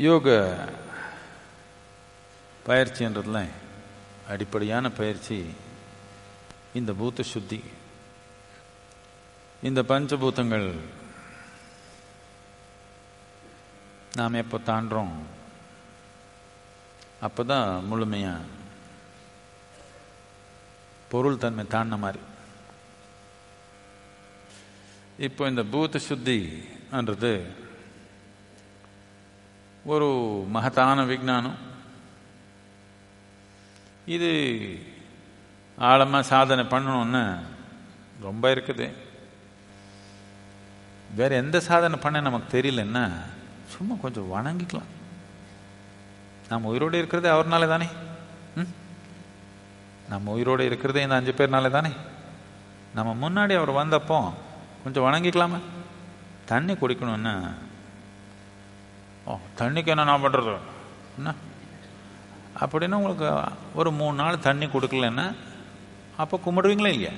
யோக பயிற்சின்றதில் அடிப்படையான பயிற்சி இந்த பூத்த சுத்தி. இந்த பஞ்சபூதங்கள் நாம் எப்போ தாண்டுறோம்? அப்போ தான் முழுமையாக பொருள் தன்மை தாண்டின மாதிரி. இப்போ இந்த பூத்த சுத்தின்றது ஒரு மகத்தான விஜானம் இது ஆழமாக சாதனை பண்ணணும்னு ரொம்ப இருக்குது. வேற எந்த சாதனை பண்ண நமக்கு தெரியலன்னா சும்மா கொஞ்சம் வணங்கிக்கலாம். நம்ம உயிரோடு இருக்கிறதே அவர்னால தானே? ம்? நம்ம உயிரோடு இருக்கிறதே இந்த அஞ்சு பேர்னால தானே? நம்ம முன்னாடி அவர் வந்தப்போ கொஞ்சம் வணங்கிக்கலாமா? தண்ணி குடிக்கணும்னா ஓ தண்ணிக்கு என்ன நான் பண்ணுறது என்ன? அப்படின்னா உங்களுக்கு ஒரு மூணு நாள் தண்ணி கொடுக்கலன்னா அப்போ கும்பிடுவீங்களா இல்லையா?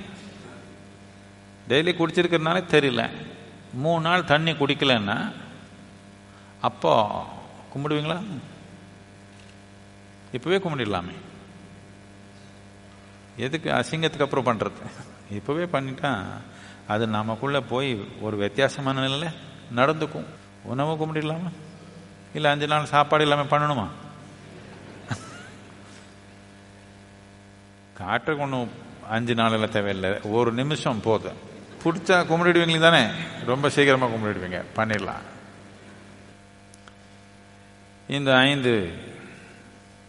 டெய்லி குடிச்சிருக்கிறதுனாலே தெரியல. மூணு நாள் தண்ணி குடிக்கலன்னா அப்போ கும்பிடுவீங்களா? இப்போவே கும்பிடலாமே எதுக்கு அசிங்கத்துக்கு அப்புறம் பண்ணுறது இப்போவே பண்ணிட்டா அது நமக்குள்ளே போய் ஒரு வித்தியாசமான நிலையில் நடந்துக்கும். உணவு கும்பிடலாமா இல்லை அஞ்சு நாள் சாப்பாடு இல்லாமல் பண்ணணுமா? காட்டுக்கு ஒன்றும் அஞ்சு நாளில் தேவையில்லை. ஒரு நிமிஷம் போதும். பிடிச்சா கும்பிடுவீங்களே தானே? ரொம்ப சீக்கிரமாக கும்பிடுவீங்க. பண்ணிடலாம். இந்த ஐந்து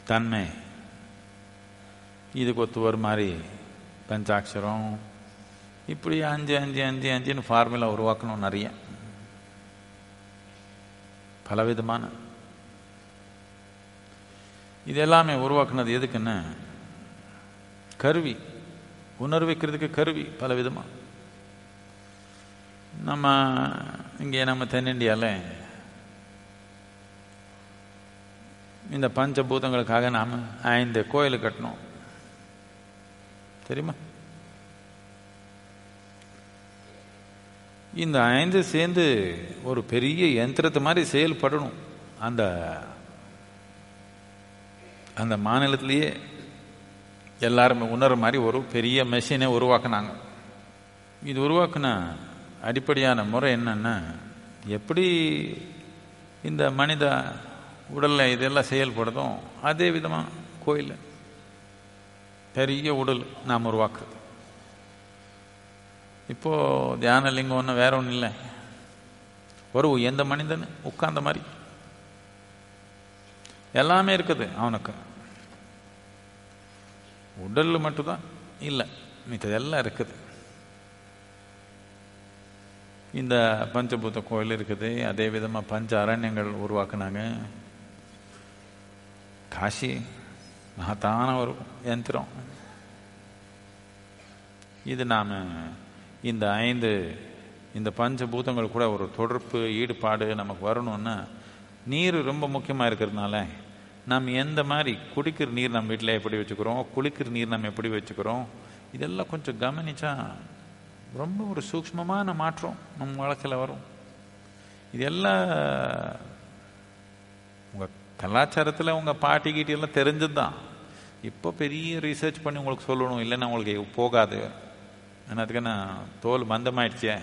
தன்மை இதுக்கு ஒத்து ஒரு மாதிரி பஞ்சாட்சரம் இப்படி அஞ்சு அஞ்சு அஞ்சு அஞ்சுன்னு ஃபார்முலா உருவாக்கணும் நிறைய. பலவிதமான. இது எல்லாமே உருவாக்குனது எதுக்குன்னு? கருவி. உணர்விக்கிறதுக்கு கருவி பலவிதமாக நம்ம இங்கே நம்ம தென்னிந்தியாவில் இந்த பஞ்சபூதங்களுக்காக நாம் ஐந்து கோயில் கட்டணும். தெரியுமா? இந்த ஐந்து சேர்ந்து ஒரு பெரிய யந்திரத்தை மாதிரி செயல்படணும். அந்த அந்த மாநிலத்திலேயே எல்லாருமே உணர்ற மாதிரி ஒரு பெரிய மெஷினை உருவாக்குனாங்க. இது உருவாக்குன அடிப்படையான முறை என்னன்னா எப்படி இந்த மனித உடலில் இதெல்லாம் செயல்படுதோ அதே விதமாக கோயில் பெரிய உடல் நாம் உருவாக்குறது. இப்போ தியான லிங்கம் ஒன்றும் வேற ஒன்றும் இல்லை. ஒரு எந்த மனிதன் உட்கார்ந்த மாதிரி. எல்லாமே இருக்குது அவனுக்கு. உடல் மட்டும்தான் இல்லை. மித்ததெல்லாம் இருக்குது. இந்த பஞ்சபூத கோயில் இருக்குது. அதே விதமாக பஞ்ச அரண்யங்கள் உருவாக்குனாங்க. காசி மகத்தான ஒரு யந்திரம் இது நாம் இந்த ஐந்து இந்த பஞ்சபூதங்கள் கூட ஒரு தொடர்பு ஈடுபாடு நமக்கு வரணும்னா நீர் ரொம்ப முக்கியமாக இருக்கிறதுனால நாம் எந்த மாதிரி குடிக்கிற நீர் நம்ம வீட்டில் எப்படி வச்சுக்கிறோம் குளிக்கிற நீர் நம்ம எப்படி வச்சுக்கிறோம் இதெல்லாம் கொஞ்சம் கவனித்தா ரொம்ப ஒரு சூக்மமான மாற்றம் நம்ம வாழ்க்கையில் வரும். இதெல்லாம் உங்கள் கலாச்சாரத்தில் உங்கள் பாட்டி கீட்டி எல்லாம் தெரிஞ்சது தான் இப்போ பெரிய ரிசர்ச் பண்ணி உங்களுக்கு சொல்லணும் இல்லைன்னா உங்களுக்கு போகாது. என்னத்துக்கு நான் தோல் மந்தமாயிடுச்சே.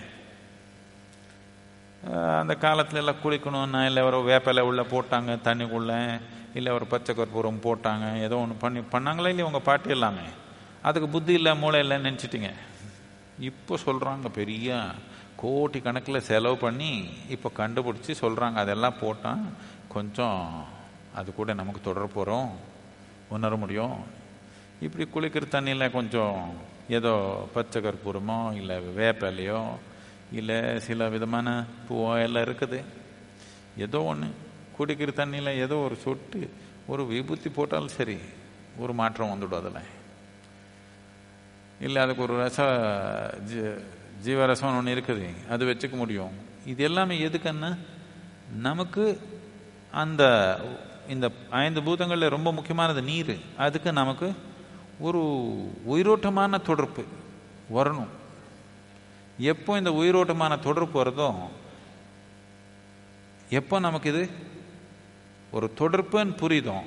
அந்த காலத்துல எல்லாம் குளிக்கணும்னா இல்லை ஒரு வேப்பிலை உள்ள போட்டாங்க தண்ணிக்குள்ள இல்லை ஒரு பச்சை கற்பூரம் போட்டாங்க ஏதோ ஒன்று பண்ணி பண்ணாங்களா இல்லையா உங்கள் பாட்டி எல்லாமே? அதுக்கு புத்தி இல்லை மூளை இல்லைன்னு நினச்சிட்டிங்க. இப்போ சொல்கிறாங்க பெரிய கோடி கணக்கில் செலவு பண்ணி இப்போ கண்டுபிடிச்சி சொல்கிறாங்க அதெல்லாம் போட்டால் கொஞ்சம் அது கூட நமக்கு தொடர போகிறோம் உணர முடியும். இப்படி குளிக்கிற தண்ணியில் கொஞ்சம் ஏதோ பச்சை கற்பூரமோ இல்லை வேப்பிலையோ இல்லை சில விதமான பூவோ எல்லாம் இருக்குது. ஏதோ ஒன்று குடிக்கிற தண்ணியில் ஏதோ ஒரு சொட்டு ஒரு விபூத்தி போட்டாலும் சரி ஒரு மாற்றம் வந்துடும் அதில். இல்லை அதுக்கு ஒரு ரச ஜீவரசம் ஒன்று இருக்குது. அது வச்சுக்க முடியும். இது எல்லாமே எதுக்குன்னா நமக்கு அந்த இந்த ஐந்து பூதங்களில் ரொம்ப முக்கியமானது நீர். அதுக்கு நமக்கு ஒரு உயிரோட்டமான தொடர்பு வரணும். எப்போ இந்த உயிரோட்டமான தொடர்பு வருதோ எப்போ நமக்கு இது ஒரு தொடர்புன்னு புரியுதோம்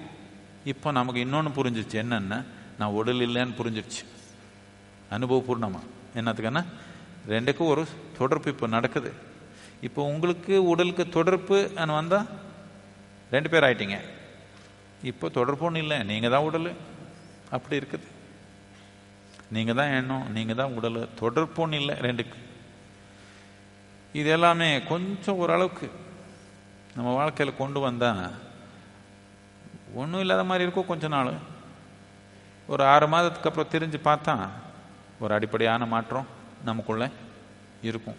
இப்போ நமக்கு இன்னொன்று புரிஞ்சிச்சு. என்னென்ன நான் உடல் இல்லைன்னு புரிஞ்சிருச்சு. அனுபவபூர்ணமா. என்னத்துக்குன்னா ரெண்டுக்கும் ஒரு தொடர்பு இப்போ நடக்குது. இப்போ உங்களுக்கு உடலுக்கு தொடர்பு வந்தால் ரெண்டு பேர் ஆயிட்டீங்க. இப்போ தொடர்பு ஒன்றும் இல்லை. நீங்கள் தான் உடல். அப்படி இருக்குது. நீங்கள் தான் எண்ணம் நீங்கள் தான் உடல் தொடர்புன்னு இல்லை ரெண்டுக்கு. இது எல்லாமே கொஞ்சம் ஓரளவுக்கு நம்ம வாழ்க்கையில் கொண்டு வந்தால் ஒன்றும் இல்லாத மாதிரி இருக்கும் கொஞ்ச நாள். ஒரு ஆறு மாதத்துக்கு அப்புறம் தெரிஞ்சு பார்த்தா ஒரு அடிப்படையான மாற்றம் நமக்குள்ள இருக்கும்.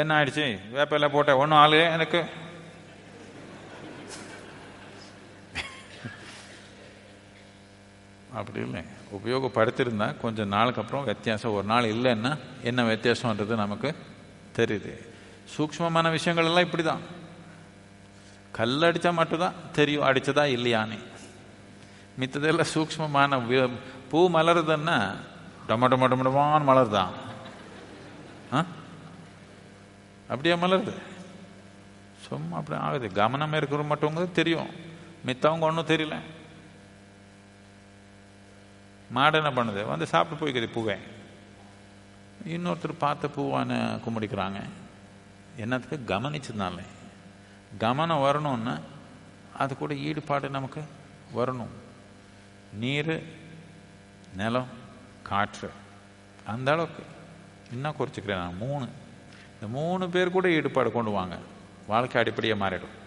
என்ன ஆயிடுச்சு? வேப்பையில் போட்டேன் ஒன்றும் ஆளு எனக்கு அப்படி இல்லை உபயோகப்படுத்திருந்தா கொஞ்சம் நாளுக்கு அப்புறம் வித்தியாசம். ஒரு நாள் இல்லைன்னா என்ன வித்தியாசம்ன்றது நமக்கு தெரியுது. சூக்ஷ்மமான விஷயங்கள் எல்லாம் இப்படி தான் கல் அடித்தா மட்டும்தான் தெரியும் அடித்ததா இல்லையான்னு. மித்ததெல்லாம் சூக்ஷ்மமான பூ மலருதுன்னா டொம டொம டொம மலருதான் ஆ? அப்படியே மலருது? சும்மா அப்படி ஆகுது. கவனம் இருக்கிற மட்டும் தெரியும். மித்தவங்க ஒன்றும் தெரியல. மாடு என்ன பண்ணுது. வந்து சாப்பிட்டு போய்க்குது பூவை. இன்னொருத்தர் பார்த்த பூவான கும்பிடிக்கிறாங்க. என்னத்துக்கு? கவனிச்சதுனால கவனம் வரணும்னா அது கூட ஈடுபாடு நமக்கு வரணும். நீர் நிலம் காற்று. அந்த அளவுக்கு. இன்னும் குறைச்சிக்கிறேன் நான். மூணு. இந்த மூணு பேர் கூட ஈடுபாடு கொண்டு வாங்க. வாழ்க்கை அடிப்படையாக மாறிடும்.